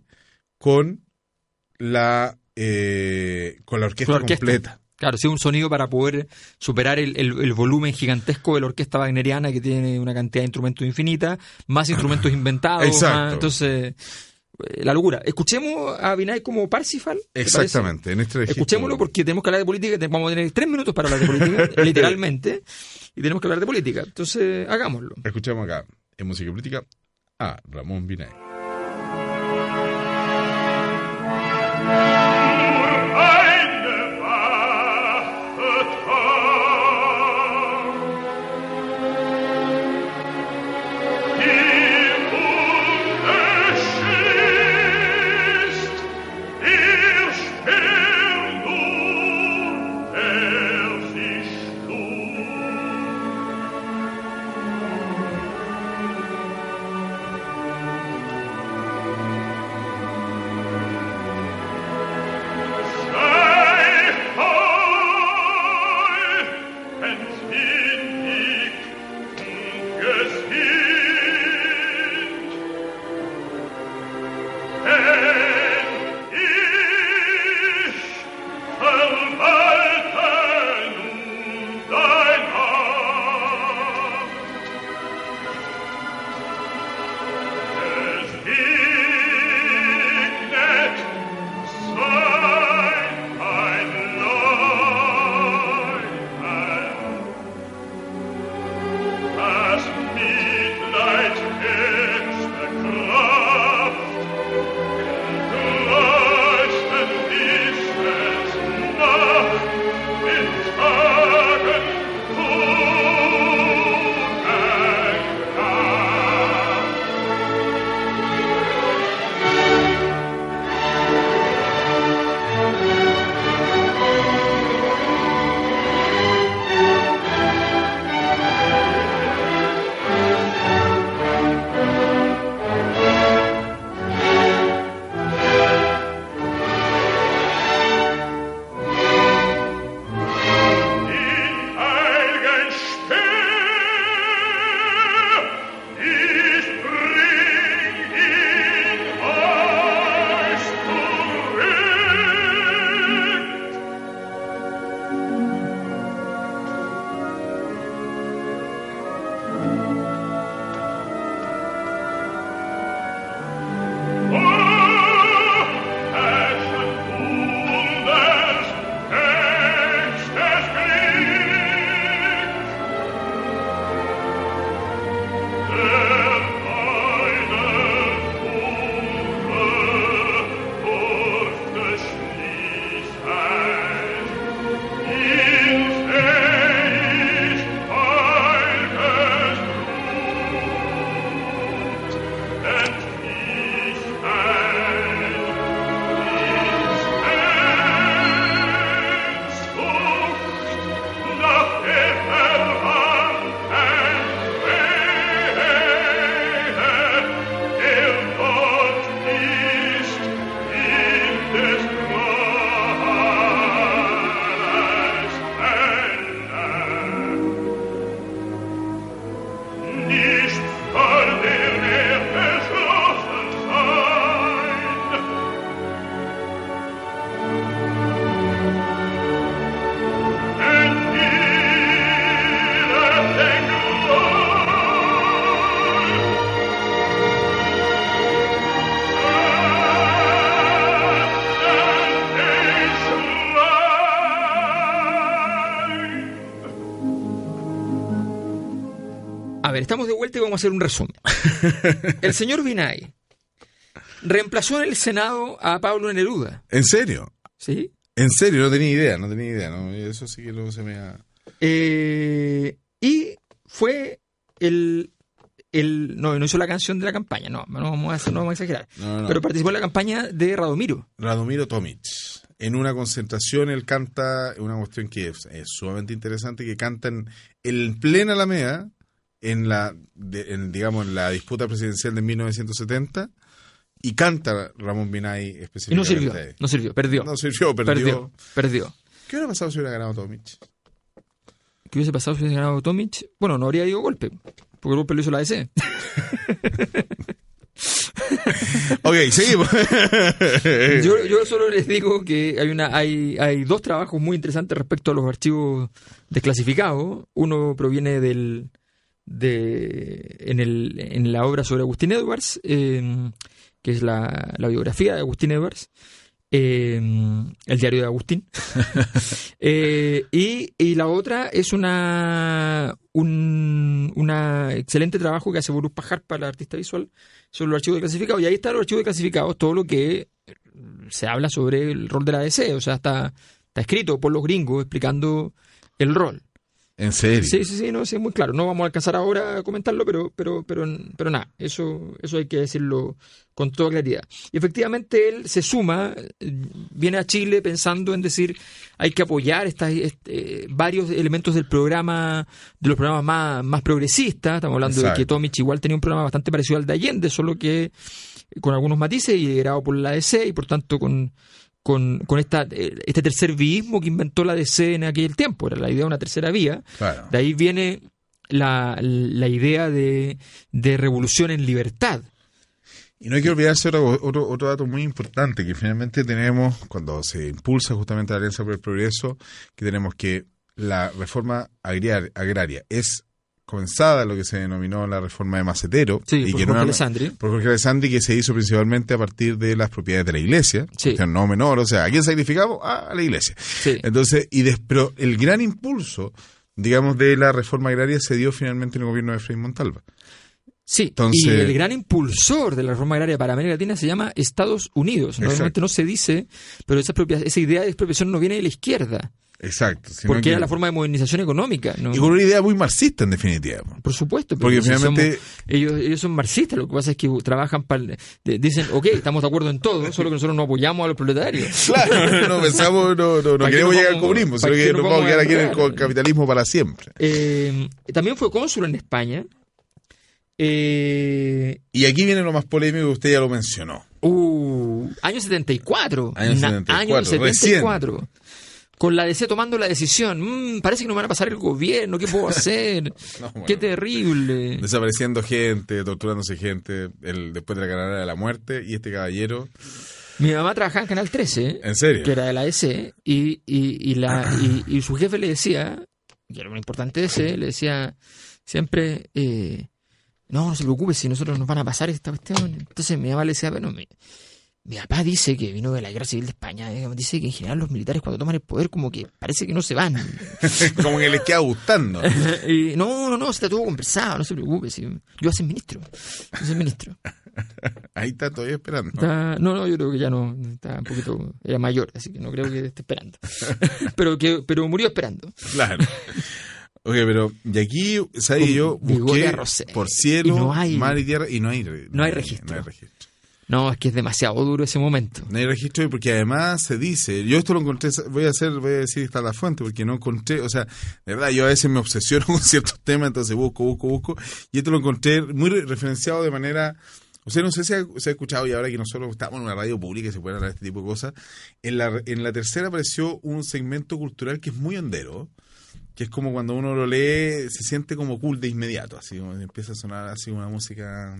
con la, eh, con la orquesta la orquesta. completa. Claro, sí, un sonido para poder superar el, el- el volumen gigantesco de la orquesta wagneriana que tiene una cantidad de instrumentos infinita, más instrumentos inventados. Exacto. más- entonces, la locura. Escuchemos a Vinay como Parsifal. Exactamente. En este Escuchémoslo porque tenemos que hablar de política. Vamos a tener tres minutos para hablar de política, literalmente. Y tenemos que hablar de política. Entonces, hagámoslo. Escuchamos acá, en música política, a Ramón Vinay. Ver, estamos de vuelta y vamos a hacer un resumen. El señor Vinay reemplazó en el Senado a Pablo Neruda. ¿En serio? ¿Sí? En serio, no tenía idea, no tenía idea. ¿no? Eso sí que luego se me ha... Eh, y fue el, el. No, no hizo la canción de la campaña, no, no vamos a, hacer- no vamos a exagerar. No, no. Pero participó en la campaña de Radomiro. Radomiro Tomic. En una concentración él canta una cuestión que es, es sumamente interesante, que canta en, en plena Alameda, en la, de- en, digamos, en la disputa presidencial de 1970, y canta Ramón Binay Y específicamente. no sirvió, ahí. no sirvió, perdió. No sirvió, perdió. perdió, perdió. ¿Qué hubiera pasado si hubiera ganado Tomic? ¿Qué hubiese pasado si hubiese ganado Tomic? Bueno, no habría ido golpe, porque el golpe lo hizo la DC. Ok, seguimos. Yo, yo solo les digo que hay una hay, hay dos trabajos muy interesantes respecto a los archivos desclasificados. Uno proviene del de en, el, en la obra sobre Agustín Edwards, eh, que es la, la biografía de Agustín Edwards, eh, el diario de Agustín. Eh, y, y la otra es una un una excelente trabajo que hace Borus Pajar para la artista visual sobre los archivos clasificados. Y ahí están los archivos clasificados, todo lo que se habla sobre el rol de la DC. O sea, está, está escrito por los gringos explicando el rol. En serio. Sí, sí, sí, no, sí, es muy claro. No vamos a alcanzar ahora a comentarlo, pero, pero, pero, pero nada, eso, eso hay que decirlo con toda claridad. Y efectivamente él se suma, eh, viene a Chile pensando en decir hay que apoyar estas, este, varios elementos del programa, de los programas más, más progresistas. Estamos hablando de que Tomic igual tenía un programa bastante parecido al de Allende, solo que con algunos matices y liderado por la ADC y por tanto con con, con esta, eh, este tercer viismo que inventó la DC en aquel tiempo, era la idea de una tercera vía. Claro. De ahí viene la, la idea de, de revolución en libertad. Y no hay que olvidarse otro, otro, otro dato muy importante, que finalmente tenemos, cuando se impulsa justamente la Alianza por el Progreso, que tenemos que la reforma agrar- agraria es comenzada lo que se denominó la reforma de Macetero. Sí, y por que Jorge no- Alessandri. Por Jorge Alessandri, que se hizo principalmente a partir de las propiedades de la iglesia. Sí. no menor, o sea, ¿a quién sacrificamos? Ah, a la iglesia. Sí. Entonces, y des- pero el gran impulso, digamos, de la reforma agraria se dio finalmente en el gobierno de Frei Montalva. Sí, Entonces- y el gran impulsor de la reforma agraria para América Latina se llama Estados Unidos. Normalmente no se dice, pero esa, propia, esa idea de expropiación no viene de la izquierda, Exacto. sino porque que- era la forma de modernización económica. ¿no? Y con una idea muy marxista, en definitiva. Por supuesto, pero Porque si finalmente- somos- ellos, ellos son marxistas, lo que pasa es que trabajan para... Dicen, ok, estamos de acuerdo en todo, solo que nosotros no apoyamos a los proletarios. Claro, no pensamos, no, no, no ¿Para qué queremos llegar al vamos- comunismo, sino que nos vamos a quedar aquí en el capitalismo para siempre. Eh, también fue cónsul en España. Eh, Y aquí viene lo más polémico usted ya lo mencionó. uh, año 74. Año Na- 74, año 74. Con la DC tomando la decisión. Mm, parece que no van a pasar el gobierno. ¿Qué puedo hacer? No, bueno. Qué terrible. Desapareciendo gente, torturándose gente, el, después de la carrera de la muerte, y este caballero, Mi mamá trabajaba en Canal 13. ¿eh? ¿en serio? que era de la EC, y, y, y, la, y, y su jefe le decía, que era un importante EC, le decía siempre, eh, no, no se preocupe si nosotros nos van a pasar esta cuestión. Entonces mi mamá le decía, bueno, mi, mi papá dice que vino de la Guerra Civil de España, eh, dice que en general los militares cuando toman el poder como que parece que no se van. Como que les queda gustando. y no, no, no, está todo conversado, no se preocupe, si, yo voy a ser ministro, yo voy a ser ministro. Ahí está todavía esperando. Está- no, no, yo creo que ya no, está un poquito, era mayor, así que no creo que esté esperando. pero que, pero murió esperando. Claro. Oye, pero de aquí. Con Yo busqué por cielo, Y no hay- mar y tierra y no hay, No hay registro. No hay registro. No, es que es demasiado duro ese momento. No hay registro porque además se dice, yo esto lo encontré, voy a hacer, voy a decir está la fuente porque no encontré, o sea, de verdad yo a veces me obsesiono con ciertos temas, entonces busco, busco, busco, y esto lo encontré muy re- referenciado de manera, o sea, no sé si ha, se ha escuchado y ahora que nosotros estamos en una radio pública y se pueden hablar de este tipo de cosas, en la, en la tercera apareció un segmento cultural que es muy hondero, que es como cuando uno lo lee, se siente como cool de inmediato, así como empieza a sonar así una música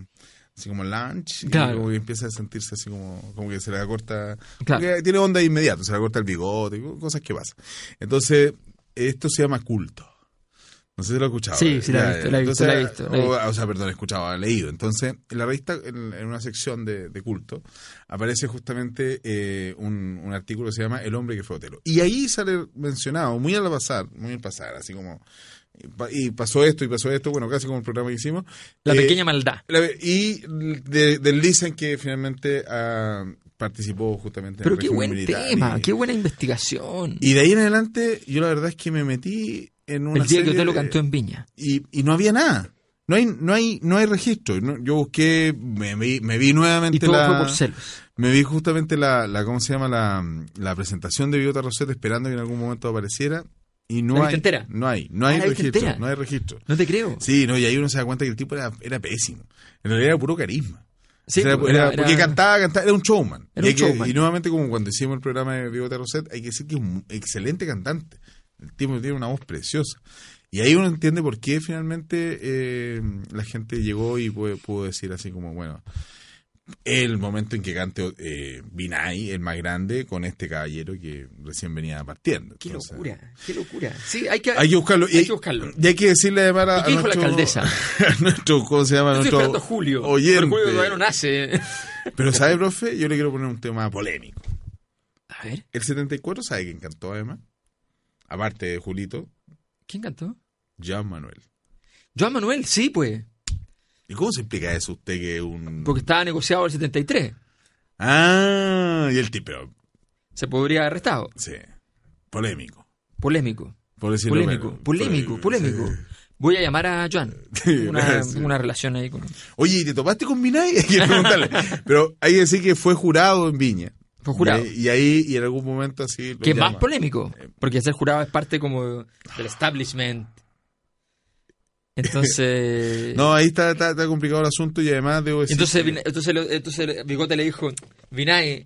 así como lunch, y como que empieza a sentirse así como, como que se le corta, Claro. tiene onda de inmediato, se le corta el bigote, cosas que pasan. Entonces, esto se llama culto. No sé si lo he escuchado. Sí, sí, la he visto, la he o- visto. O, sea, perdón, he escuchado, he leído. Entonces, en la revista, en, en una sección de, de culto, aparece justamente eh, un, un artículo que se llama El hombre que fue Otelo. Y ahí sale mencionado, muy al pasar, muy al pasar, así como... y pa- Y pasó esto y pasó esto, bueno, casi como el programa que hicimos. La Eh, pequeña maldad. y de, deslizan que finalmente ah, participó justamente en Pero el qué buen militar tema, y- qué buena investigación. y de ahí en adelante, yo la verdad es que me metí en una el día que serie usted lo cantó en Viña. y, y no había nada. No hay, no hay, no hay registro. Yo busqué, me vi, me vi nuevamente Y todo la, fue por celos. me vi justamente la, la, ¿cómo se llama? La, la presentación de Biota Rosetta esperando que en algún momento apareciera y no ¿La hay, entera? no hay, no Ah, hay ¿la viste registro, no hay registro. No te creo. Sí, no, y ahí uno se da cuenta que el tipo era, era pésimo. En realidad era puro carisma. Sí, O sea, era- porque cantaba, cantaba, era un showman. Era y, un hay que- showman. y nuevamente, como cuando hicimos el programa de Bigote Roset, hay que decir que es un excelente cantante. El tipo tiene una voz preciosa. Y ahí uno entiende por qué finalmente eh, la gente llegó y pudo, pudo decir así como, bueno, el momento en que cante eh, Vinay, el más grande, con este caballero que recién venía partiendo. Qué Entonces, locura, qué locura. Sí, hay que, Hay que buscarlo. Y Hay que buscarlo. Y hay que decirle además a, ¿Y qué dijo la nuestro- alcaldesa? a nuestro, ¿cómo se llama? Yo estoy nuestro a Julio. oyente. Pero Julio todavía no nace. Pero ¿sabe, profe? Yo le quiero poner un tema polémico. A ver, El 74, ¿sabe quién cantó además? Aparte de Julito, ¿quién cantó? Joan Manuel. Joan Manuel, sí, pues. ¿Y cómo se explica eso usted que un... Porque estaba negociado el 73. Ah, y el tipo, Se podría haber arrestado. sí, polémico. Polémico. Por decirlo Polémico, menos. polémico, polémico. Voy a llamar a Joan. Una, sí. una relación ahí con. Oye, ¿y te topaste con Vinay? Hay que preguntarle. Pero hay que decir que fue jurado en Viña. Fue jurado. Y, ahí, y en algún momento así... lo Que es más polémico. Porque ser jurado es parte como del establishment. Entonces. No, ahí está, está, está complicado el asunto y además debo decir... entonces, que- entonces, entonces Bigote le dijo: Vinay,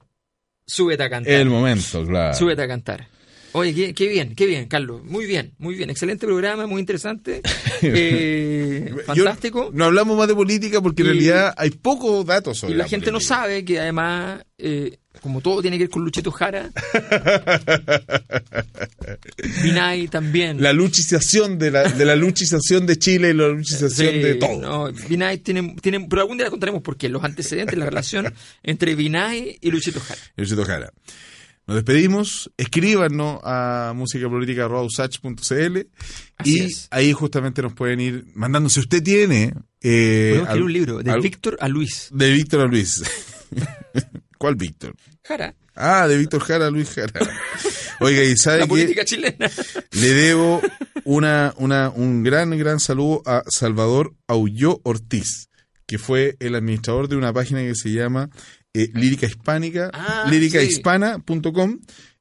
súbete a cantar. El momento, claro. Súbete a cantar. Oye, qué, qué bien, qué bien, Carlos. Muy bien, muy bien. Excelente programa, muy interesante. Eh, Yo- fantástico. no hablamos más de política porque en Y- realidad hay pocos datos Y sobre la gente no sabe que además, eh, como todo tiene que ver con Luchito Jara, Vinay también. La luchización de la, de la luchización de Chile y la luchización Sí, de todo. no, Vinay tiene, tiene, pero algún día contaremos por qué, los antecedentes, la relación entre Vinay y Luchito Jara. Luchito Jara. Nos despedimos. Escríbanos a musicapolítica.usach.cl Así y es. ahí justamente nos pueden ir mandando. Si usted tiene. Eh, al- un libro, de al- Víctor a Luis. De Víctor a Luis. ¿Cuál Víctor? Jara, Ah, de Víctor Jara a Luis Jara. Oiga, y sabe la que política chilena. le debo una, una, un gran, gran saludo a Salvador Aulló Ortiz, que fue el administrador de una página que se llama eh, Lírica Hispánica, Ah, líricahispana.com,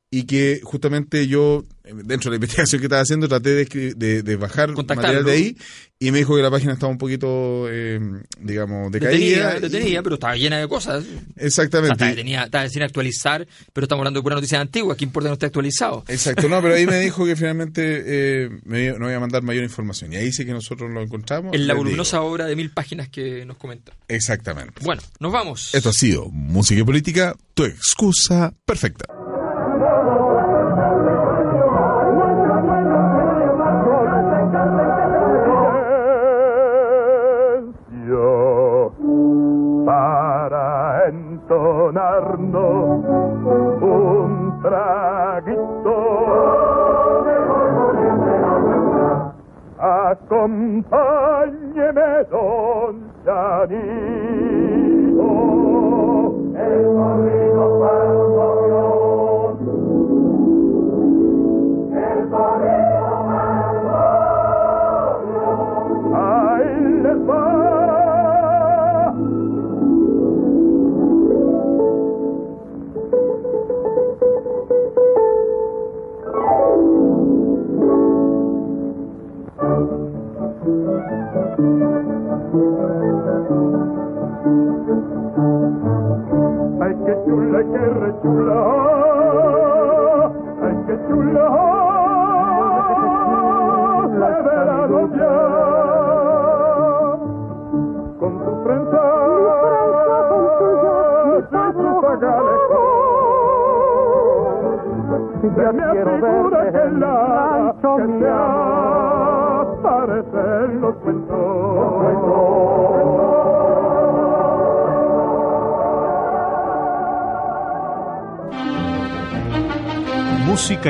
y que justamente yo, dentro de la investigación que estaba haciendo, traté de, de, de bajar material de ahí, y me dijo que la página estaba un poquito, eh, digamos, decaída. Detenida, detenida, pero estaba llena de cosas. O sea, Exactamente. estaba, detenida, estaba sin actualizar, pero estamos hablando de puras noticias antiguas. ¿Qué importa que no esté actualizado? Exacto, no, pero ahí me dijo que finalmente eh, me, no iba a mandar mayor información. Y ahí sí que nosotros lo encontramos. En la voluminosa digo. obra de mil páginas que nos comenta. Exactamente. Bueno, nos vamos. Esto ha sido Música y Política, tu excusa perfecta. Acompáñeme, don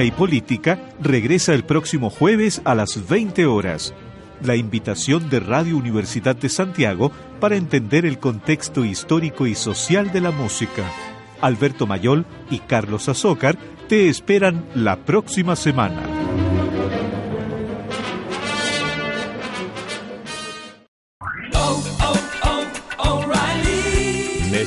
y Política regresa el próximo jueves a las 20 horas. La invitación de Radio Universidad de Santiago para entender el contexto histórico y social de la música. Alberto Mayol y Carlos Azócar te esperan la próxima semana.